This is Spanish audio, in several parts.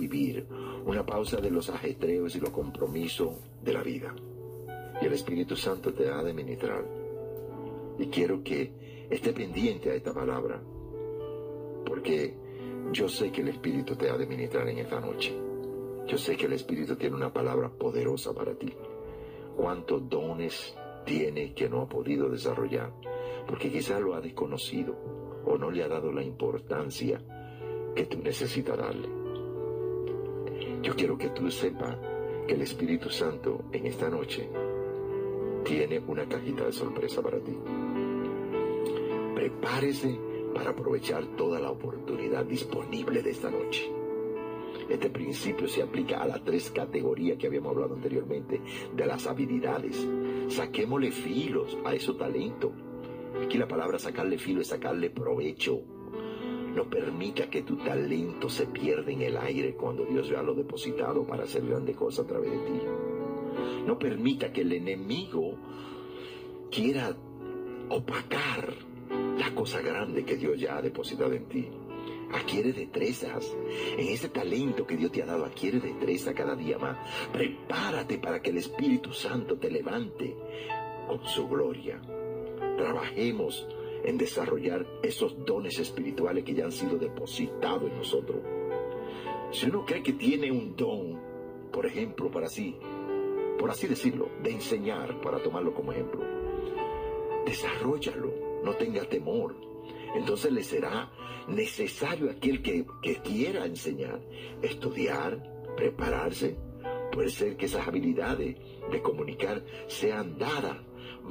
vivir, una pausa de los ajetreos y los compromisos de la vida. Y el Espíritu Santo te ha de ministrar. Y quiero que esté pendiente a esta palabra, porque yo sé que el Espíritu te ha de ministrar en esta noche. Yo sé que el Espíritu tiene una palabra poderosa para ti. ¿Cuántos dones tiene que no ha podido desarrollar? Porque quizás lo ha desconocido o no le ha dado la importancia que tú necesitas darle. Yo quiero que tú sepas que el Espíritu Santo en esta noche tiene una cajita de sorpresa para ti. Prepárese para aprovechar toda la oportunidad disponible de esta noche. Este principio se aplica a las tres categorías que habíamos hablado anteriormente de las habilidades. Saquémosle filos a esos talentos. Aquí la palabra sacarle filo es sacarle provecho. No permita que tu talento se pierda en el aire cuando Dios ya lo depositado para hacer grandes cosas a través de ti. No permita que el enemigo quiera opacar la cosa grande que Dios ya ha depositado en ti. Adquiere destrezas. En ese talento que Dios te ha dado, adquiere destreza cada día más. Prepárate para que el Espíritu Santo te levante con su gloria. Trabajemos en desarrollar esos dones espirituales que ya han sido depositados en nosotros. Si uno cree que tiene un don, por ejemplo, para sí, por así decirlo, de enseñar, para tomarlo como ejemplo, desarrollalo, no tenga temor. Entonces le será necesario aquel que, que quiera enseñar, estudiar, prepararse. Puede ser que esas habilidades de comunicar sean dadas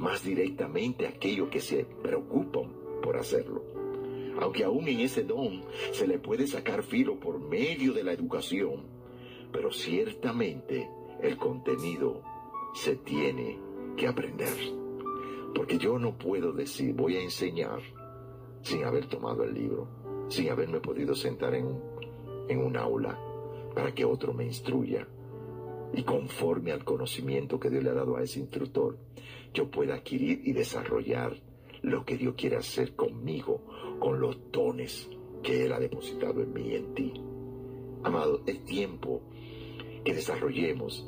más directamente a aquellos que se preocupan por hacerlo. Aunque aún en ese don se le puede sacar filo por medio de la educación, pero ciertamente el contenido se tiene que aprender. Porque yo no puedo decir voy a enseñar sin haber tomado el libro, sin haberme podido sentar en en un aula para que otro me instruya. Y conforme al conocimiento que Dios le ha dado a ese instructor, yo pueda adquirir y desarrollar lo que Dios quiere hacer conmigo, con los dones que Él ha depositado en mí y en ti. Amado, es tiempo que desarrollemos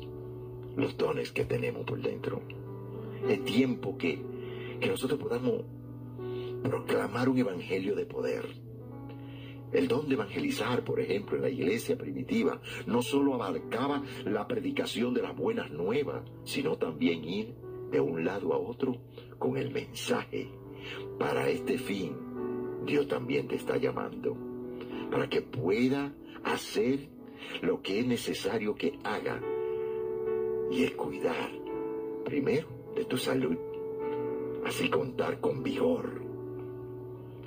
los dones que tenemos por dentro. Es tiempo que, que nosotros podamos proclamar un evangelio de poder. El don de evangelizar, por ejemplo, en la iglesia primitiva, no solo abarcaba la predicación de las buenas nuevas, sino también ir de un lado a otro con el mensaje. Para este fin, Dios también te está llamando, para que pueda hacer lo que es necesario que haga, y es cuidar, primero, de tu salud, así contar con vigor,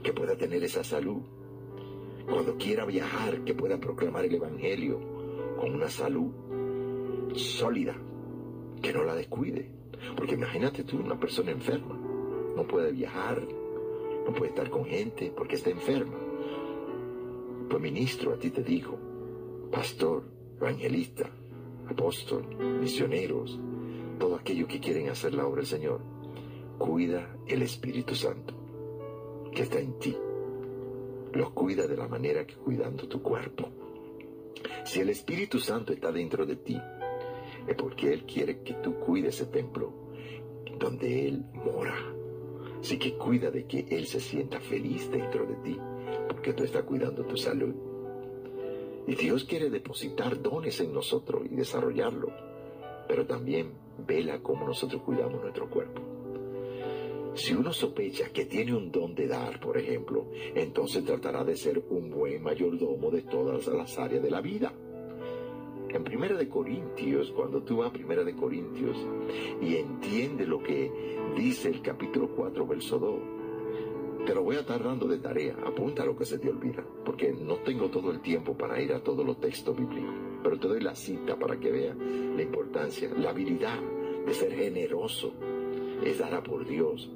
que pueda tener esa salud cuando quiera viajar, que pueda proclamar el Evangelio con una salud sólida, que no la descuide. Porque imagínate tú, una persona enferma, no puede viajar, no puede estar con gente porque está enferma. Pues ministro, a ti te digo, pastor, evangelista, apóstol, misioneros, todo aquello que quieren hacer la obra del Señor, cuida el Espíritu Santo que está en ti los cuida de la manera que cuidando tu cuerpo. Si el Espíritu Santo está dentro de ti, es porque Él quiere que tú cuides ese templo donde Él mora. Así que cuida de que Él se sienta feliz dentro de ti, porque tú estás cuidando tu salud. Y Dios quiere depositar dones en nosotros y desarrollarlo, pero también vela cómo nosotros cuidamos nuestro cuerpo. Si uno sospecha que tiene un don de dar, por ejemplo, entonces tratará de ser un buen mayordomo de todas las áreas de la vida. En Primera de Corintios, cuando tú vas a Primera de Corintios y entiende lo que dice el capítulo 4, verso 2, te lo voy a estar dando de tarea, apunta lo que se te olvida, porque no tengo todo el tiempo para ir a todos los textos bíblicos, pero te doy la cita para que veas la importancia, la habilidad de ser generoso, es dar a por Dios,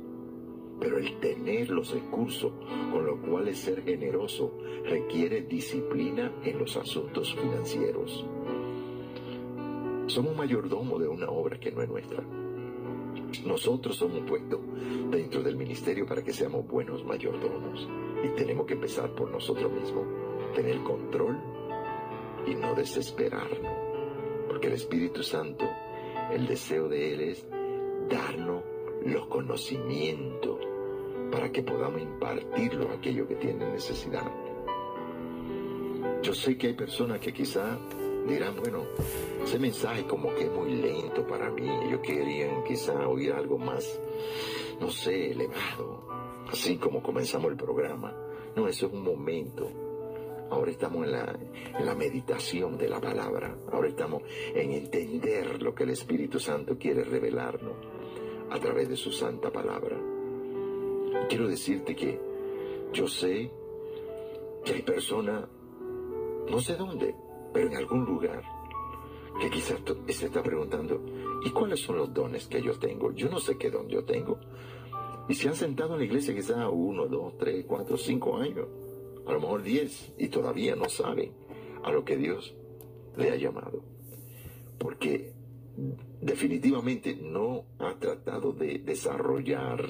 pero el tener los recursos con los cuales ser generoso requiere disciplina en los asuntos financieros. Somos mayordomo de una obra que no es nuestra. Nosotros somos puestos dentro del ministerio para que seamos buenos mayordomos. Y tenemos que empezar por nosotros mismos. Tener control y no desesperarnos. Porque el Espíritu Santo, el deseo de Él es darnos los conocimientos para que podamos impartirlo a aquellos que tienen necesidad. Yo sé que hay personas que quizá dirán, bueno, ese mensaje como que es muy lento para mí. Ellos querían quizá oír algo más, no sé, elevado, así como comenzamos el programa. No, eso es un momento. Ahora estamos en la, en la meditación de la palabra. Ahora estamos en entender lo que el Espíritu Santo quiere revelarnos a través de su santa palabra. Quiero decirte que yo sé que hay personas, no sé dónde, pero en algún lugar, que quizás se está preguntando, ¿y cuáles son los dones que yo tengo? Yo no sé qué don yo tengo. Y se han sentado en la iglesia quizás uno, dos, tres, cuatro, cinco años, a lo mejor diez, y todavía no saben a lo que Dios le ha llamado. Porque definitivamente no ha tratado de desarrollar,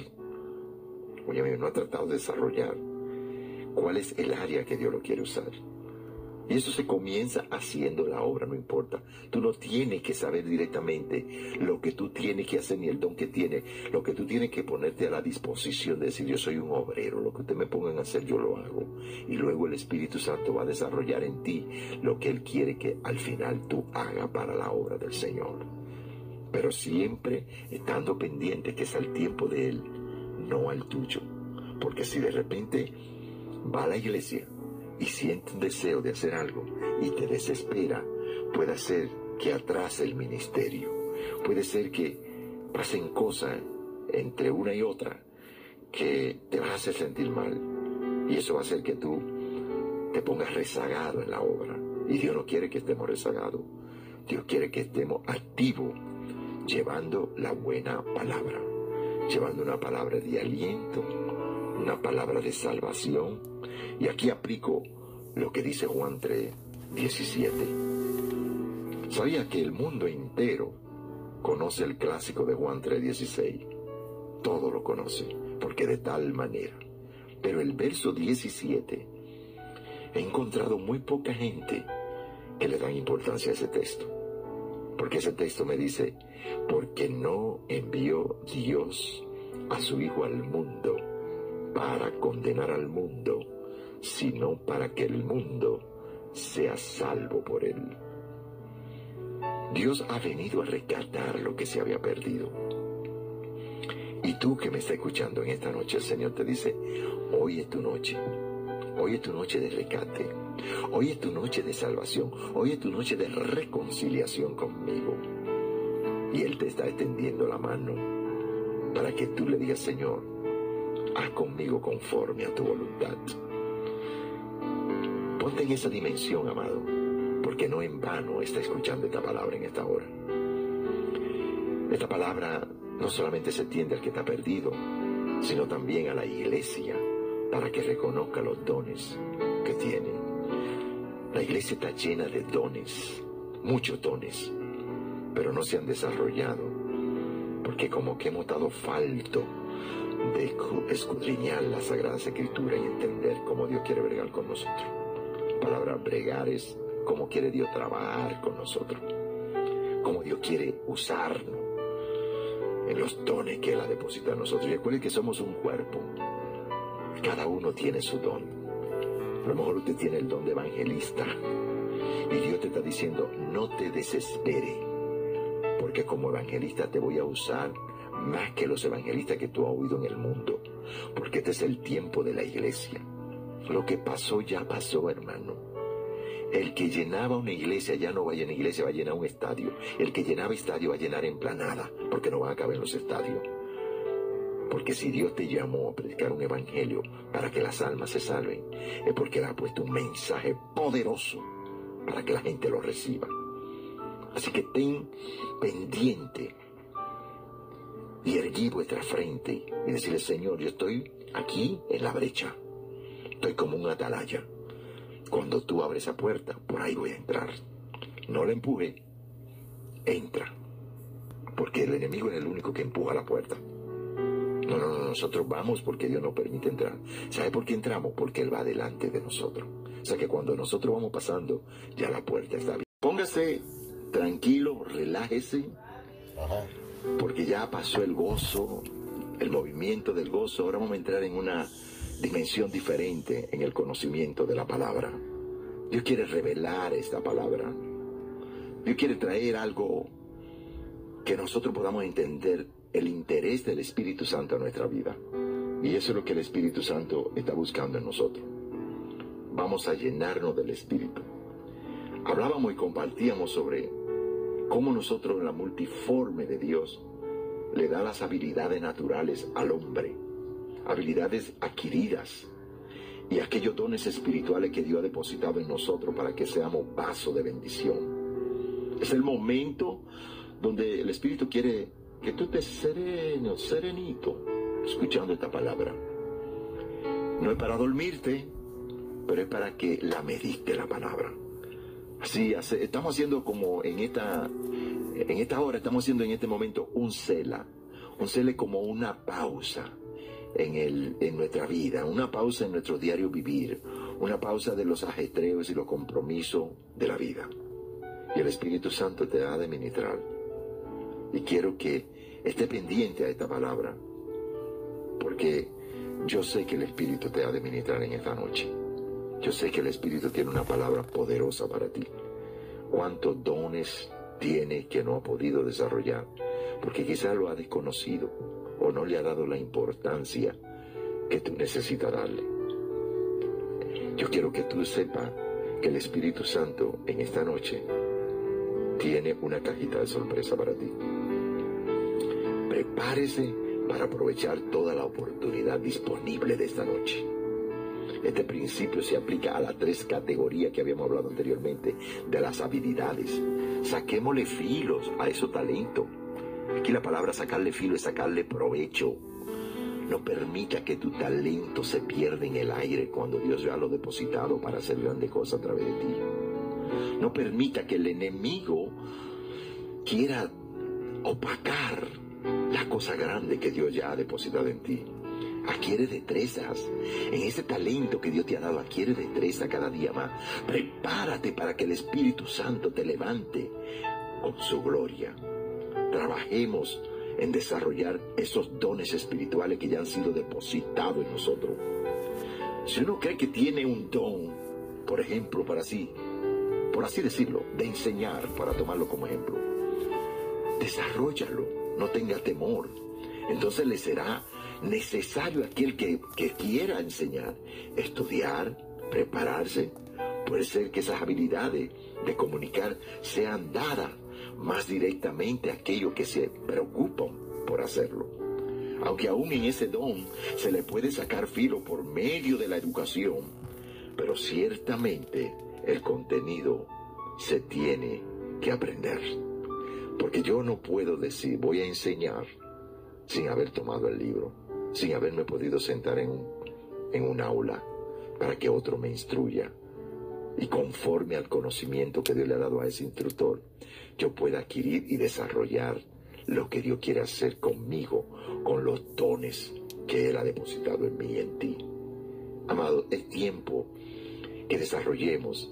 oye, no ha tratado de desarrollar cuál es el área que Dios lo quiere usar. Y eso se comienza haciendo la obra, no importa. Tú no tienes que saber directamente lo que tú tienes que hacer ni el don que tienes. Lo que tú tienes que ponerte a la disposición de decir, yo soy un obrero, lo que ustedes me pongan a hacer, yo lo hago. Y luego el Espíritu Santo va a desarrollar en ti lo que Él quiere que al final tú hagas para la obra del Señor. Pero siempre estando pendiente que es el tiempo de Él, no al tuyo. Porque si de repente va a la iglesia, y siente un deseo de hacer algo y te desespera, puede ser que atrase el ministerio. Puede ser que pasen cosas entre una y otra que te vas a hacer sentir mal. Y eso va a hacer que tú te pongas rezagado en la obra. Y Dios no quiere que estemos rezagados. Dios quiere que estemos activos, llevando la buena palabra, llevando una palabra de aliento, una palabra de salvación, y aquí aplico lo que dice Juan 3, 17. Sabía que el mundo entero conoce el clásico de Juan 3, 16. Todo lo conoce, porque de tal manera. Pero el verso 17, he encontrado muy poca gente que le dan importancia a ese texto. Porque ese texto me dice, porque no envió Dios a su Hijo al mundo para condenar al mundo, sino para que el mundo sea salvo por él. Dios ha venido a rescatar lo que se había perdido. Y tú que me estás escuchando en esta noche, el Señor te dice, hoy es tu noche, hoy es tu noche de rescate, hoy es tu noche de salvación, hoy es tu noche de reconciliación conmigo. Y Él te está extendiendo la mano para que tú le digas, Señor, haz conmigo conforme a tu voluntad. Ponte en esa dimensión, amado, porque no en vano está escuchando esta palabra en esta hora. Esta palabra no solamente se tiende al que está perdido, sino también a la iglesia para que reconozca los dones que tiene. La iglesia está llena de dones, muchos dones, pero no se han desarrollado, porque como que hemos dado falto de escudriñar la Sagrada Escritura y entender cómo Dios quiere bregar con nosotros palabra bregar es cómo quiere Dios trabajar con nosotros, cómo Dios quiere usarnos en los dones que Él ha depositado en nosotros. Y recuerde que somos un cuerpo, cada uno tiene su don. A lo mejor usted tiene el don de evangelista y Dios te está diciendo, no te desespere, porque como evangelista te voy a usar más que los evangelistas que tú has oído en el mundo, porque este es el tiempo de la iglesia. Lo que pasó ya pasó, hermano. El que llenaba una iglesia ya no va a llenar iglesia, va a llenar un estadio. El que llenaba estadio va a llenar emplanada, porque no van a caber los estadios. Porque si Dios te llamó a predicar un evangelio para que las almas se salven, es porque le ha puesto un mensaje poderoso para que la gente lo reciba. Así que ten pendiente y erguí vuestra frente y decirle, Señor, yo estoy aquí en la brecha. Estoy como un atalaya. Cuando tú abres esa puerta, por ahí voy a entrar. No la empuje, entra. Porque el enemigo es el único que empuja la puerta. No, no, no, nosotros vamos porque Dios nos permite entrar. ¿Sabe por qué entramos? Porque Él va delante de nosotros. O sea que cuando nosotros vamos pasando, ya la puerta está abierta. Póngase tranquilo, relájese, porque ya pasó el gozo, el movimiento del gozo. Ahora vamos a entrar en una dimensión diferente en el conocimiento de la palabra. Dios quiere revelar esta palabra. Dios quiere traer algo que nosotros podamos entender el interés del Espíritu Santo en nuestra vida. Y eso es lo que el Espíritu Santo está buscando en nosotros. Vamos a llenarnos del Espíritu. Hablábamos y compartíamos sobre cómo nosotros en la multiforme de Dios le da las habilidades naturales al hombre, habilidades adquiridas y aquellos dones espirituales que Dios ha depositado en nosotros para que seamos vaso de bendición. Es el momento donde el Espíritu quiere que tú estés sereno, serenito, escuchando esta palabra. No es para dormirte, pero es para que la medite la palabra. Así, estamos haciendo como en esta, en esta hora, estamos haciendo en este momento un cela. Un cela como una pausa en, el, en nuestra vida, una pausa en nuestro diario vivir, una pausa de los ajetreos y los compromisos de la vida. Y el Espíritu Santo te da de ministrar. Y quiero que esté pendiente a esta palabra, porque yo sé que el Espíritu te ha de ministrar en esta noche. Yo sé que el Espíritu tiene una palabra poderosa para ti. ¿Cuántos dones tiene que no ha podido desarrollar? Porque quizás lo ha desconocido o no le ha dado la importancia que tú necesitas darle. Yo quiero que tú sepas que el Espíritu Santo en esta noche tiene una cajita de sorpresa para ti. Prepárese para aprovechar toda la oportunidad disponible de esta noche. Este principio se aplica a las tres categorías que habíamos hablado anteriormente de las habilidades. Saquémosle filos a esos talentos. Aquí la palabra sacarle filo es sacarle provecho. No permita que tu talento se pierda en el aire cuando Dios ya lo ha depositado para hacer grandes cosas a través de ti. No permita que el enemigo quiera opacar cosa grande que Dios ya ha depositado en ti. Adquiere destrezas. En ese talento que Dios te ha dado, adquiere destreza cada día más. Prepárate para que el Espíritu Santo te levante con su gloria. Trabajemos en desarrollar esos dones espirituales que ya han sido depositados en nosotros. Si uno cree que tiene un don, por ejemplo, para sí, por así decirlo, de enseñar, para tomarlo como ejemplo, desarrollalo, no tenga temor. Entonces le será necesario aquel que, que quiera enseñar, estudiar, prepararse. Puede ser que esas habilidades de comunicar sean dadas más directamente a aquellos que se preocupan por hacerlo. Aunque aún en ese don se le puede sacar filo por medio de la educación, pero ciertamente el contenido se tiene que aprender. Porque yo no puedo decir voy a enseñar sin haber tomado el libro sin haberme podido sentar en un, aula para que otro me instruya. Y conforme al conocimiento que Dios le ha dado a ese instructor, yo pueda adquirir y desarrollar lo que Dios quiere hacer conmigo, con los dones que Él ha depositado en mí y en ti. Amado, es tiempo que desarrollemos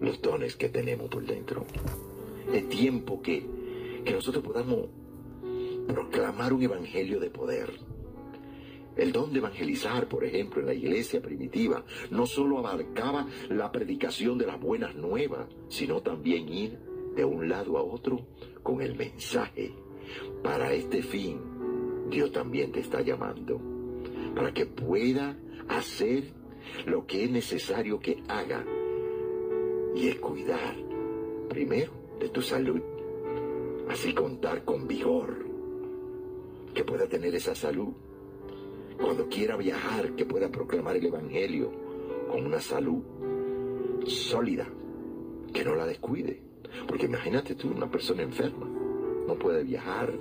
los dones que tenemos por dentro. Es tiempo que, que nosotros podamos proclamar un evangelio de poder el don de evangelizar, por ejemplo, en la iglesia primitiva, no solo abarcaba la predicación de las buenas nuevas, sino también ir de un lado a otro con el mensaje. Para este fin, Dios también te está llamando, para que pueda hacer lo que es necesario que haga, y es cuidar, primero, de tu salud, así contar con vigor, que pueda tener esa salud. Cuando quiera viajar, que pueda proclamar el Evangelio con una salud sólida, que no la descuide. Porque imagínate tú, una persona enferma, no puede viajar,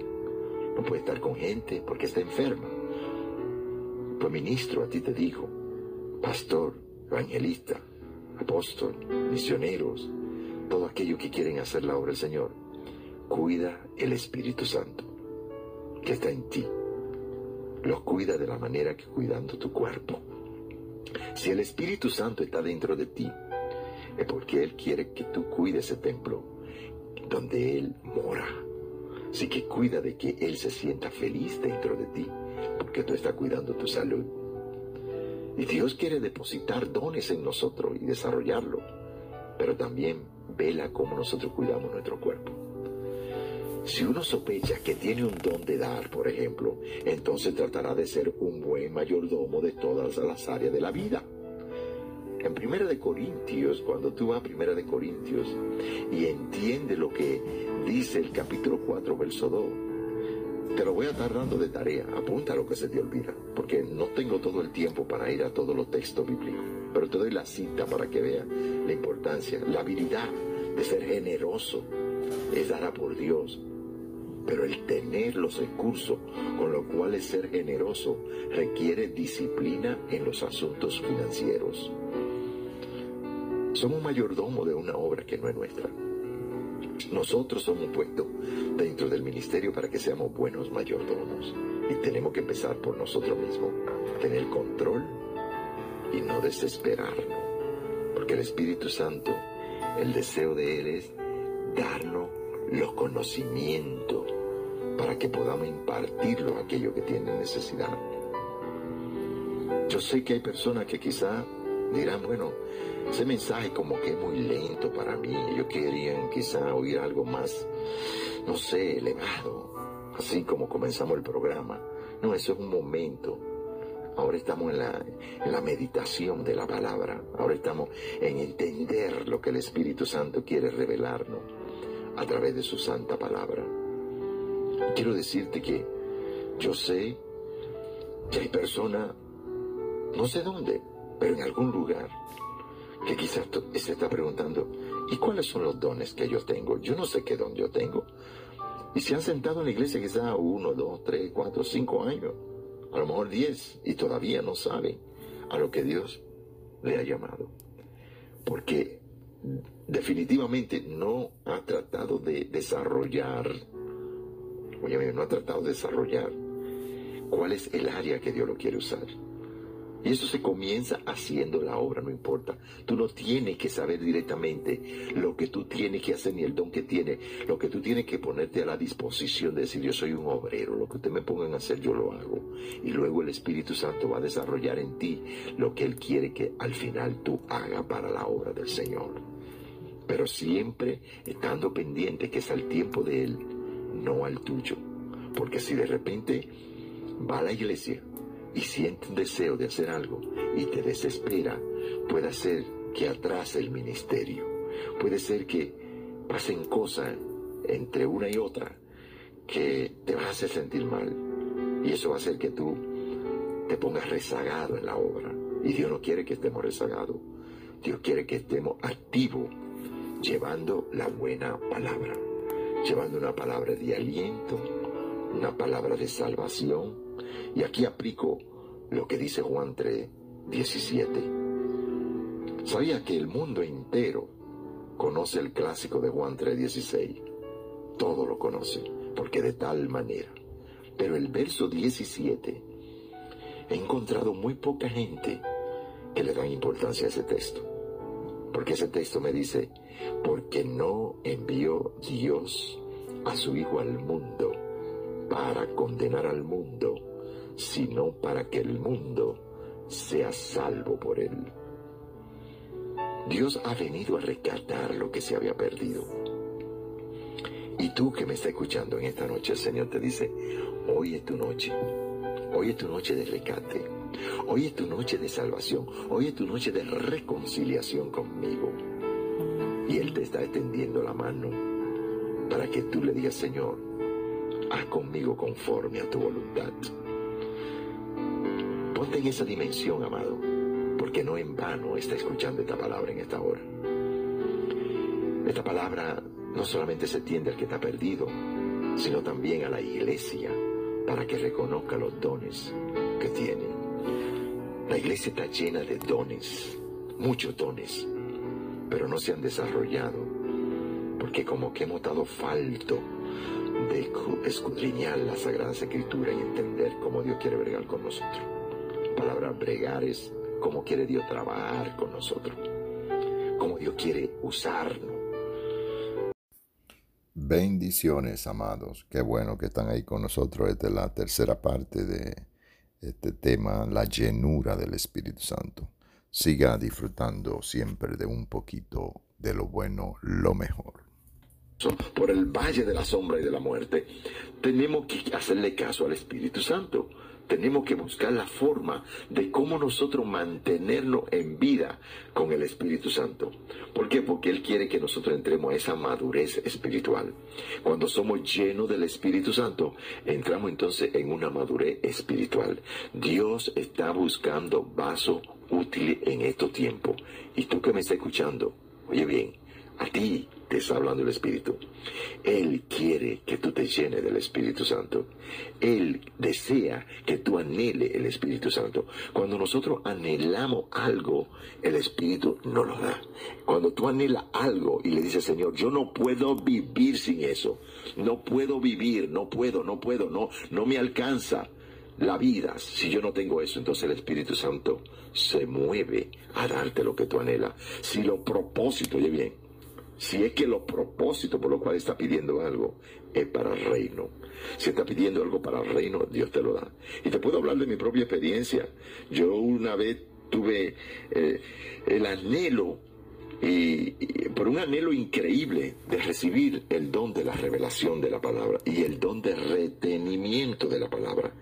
no puede estar con gente porque está enferma. Pues ministro, a ti te digo, pastor, evangelista, apóstol, misioneros, todo aquello que quieren hacer la obra del Señor, cuida el Espíritu Santo que está en ti los cuida de la manera que cuidando tu cuerpo. Si el Espíritu Santo está dentro de ti, es porque Él quiere que tú cuides ese templo donde Él mora. Así que cuida de que Él se sienta feliz dentro de ti, porque tú estás cuidando tu salud. Y Dios quiere depositar dones en nosotros y desarrollarlo, pero también vela cómo nosotros cuidamos nuestro cuerpo. Si uno sospecha que tiene un don de dar, por ejemplo, entonces tratará de ser un buen mayordomo de todas las áreas de la vida. En Primera de Corintios, cuando tú vas a Primera de Corintios y entiende lo que dice el capítulo 4, verso 2, te lo voy a estar dando de tarea, apunta lo que se te olvida, porque no tengo todo el tiempo para ir a todos los textos bíblicos, pero te doy la cita para que veas la importancia, la habilidad de ser generoso es dada por Dios, pero el tener los recursos con los cuales ser generoso requiere disciplina en los asuntos financieros. Somos mayordomo de una obra que no es nuestra. Nosotros somos puestos dentro del ministerio para que seamos buenos mayordomos. Y tenemos que empezar por nosotros mismos, tener control y no desesperarnos. Porque el Espíritu Santo, el deseo de Él es darnos los conocimientos para que podamos impartirlo a aquellos que tienen necesidad. Yo sé que hay personas que quizá dirán, bueno, ese mensaje como que es muy lento para mí. Ellos querían quizá oír algo más, no sé, elevado, así como comenzamos el programa. No, eso es un momento. Ahora estamos en la, meditación de la palabra. Ahora estamos en entender lo que el Espíritu Santo quiere revelarnos a través de su santa palabra. Quiero decirte que yo sé que hay personas, no sé dónde, pero en algún lugar, que quizás se está preguntando, ¿y cuáles son los dones que yo tengo? Yo no sé qué don yo tengo. Y se han sentado en la iglesia quizás uno, dos, tres, cuatro, cinco años, a lo mejor diez, y todavía no saben a lo que Dios le ha llamado. Porque definitivamente no ha tratado de desarrollar, oye, no ha tratado de desarrollar cuál es el área que Dios lo quiere usar. Y eso se comienza haciendo la obra, no importa. Tú no tienes que saber directamente lo que tú tienes que hacer ni el don que tienes. Lo que tú tienes que ponerte a la disposición de decir yo soy un obrero, lo que ustedes me pongan a hacer yo lo hago. Y luego el Espíritu Santo va a desarrollar en ti lo que Él quiere que al final tú hagas para la obra del Señor. Pero siempre estando pendiente que es al tiempo de Él, no al tuyo. Porque si de repente va a la iglesia, y siente un deseo de hacer algo y te desespera, puede ser que atrase el ministerio. Puede ser que pasen cosas entre una y otra que te van a hacer sentir mal. Y eso va a hacer que tú te pongas rezagado en la obra. Y Dios no quiere que estemos rezagados. Dios quiere que estemos activos, llevando la buena palabra. Llevando una palabra de aliento, una palabra de salvación, y aquí aplico lo que dice Juan 3, 17. Sabía que el mundo entero conoce el clásico de Juan 3, 16. Todo lo conoce, porque de tal manera. Pero el verso 17, he encontrado muy poca gente que le dan importancia a ese texto. Porque ese texto me dice, porque no envió Dios a su Hijo al mundo para condenar al mundo, sino para que el mundo sea salvo por él. Dios ha venido a rescatar lo que se había perdido. Y tú que me estás escuchando en esta noche, el Señor te dice, hoy es tu noche, hoy es tu noche de rescate, hoy es tu noche de salvación, hoy es tu noche de reconciliación conmigo. Y Él te está extendiendo la mano para que tú le digas, Señor, haz conmigo conforme a tu voluntad. Ponte en esa dimensión, amado, porque no en vano está escuchando esta palabra en esta hora. Esta palabra no solamente se tiende al que está perdido, sino también a la iglesia para que reconozca los dones que tiene. La iglesia está llena de dones, muchos dones, pero no se han desarrollado porque como que hemos dado falto de escudriñar la Sagrada Escritura y entender cómo Dios quiere bregar con nosotros. La palabra bregar es cómo quiere Dios trabajar con nosotros, cómo Dios quiere usarnos. Bendiciones, amados. Qué bueno que están ahí con nosotros. Esta es la tercera parte de este tema, la llenura del Espíritu Santo. Siga disfrutando siempre de un poquito de lo bueno, lo mejor. Por el valle de la sombra y de la muerte, tenemos que hacerle caso al Espíritu Santo tenemos que buscar la forma de cómo nosotros mantenernos en vida con el Espíritu Santo. ¿Por qué? Porque Él quiere que nosotros entremos a esa madurez espiritual. Cuando somos llenos del Espíritu Santo, entramos entonces en una madurez espiritual. Dios está buscando vasos útiles en estos tiempos. Y tú que me estás escuchando, oye bien, a ti te está hablando el Espíritu. Él quiere que tú te llenes del Espíritu Santo. Él desea que tú anhele el Espíritu Santo. Cuando nosotros anhelamos algo, el Espíritu nos lo da. Cuando tú anhelas algo y le dices, Señor, yo no puedo vivir sin eso. No puedo vivir, no puedo, no puedo, no, no me alcanza la vida si yo no tengo eso. Entonces el Espíritu Santo se mueve a darte lo que tú anhelas. Si lo propósito, oye bien, si es que los propósitos por los cuales está pidiendo algo es para el reino. Si está pidiendo algo para el reino, Dios te lo da. Y te puedo hablar de mi propia experiencia. Yo una vez tuve eh, el anhelo, y, por un anhelo increíble de recibir el don de la revelación de la palabra y el don de retenimiento de la palabra.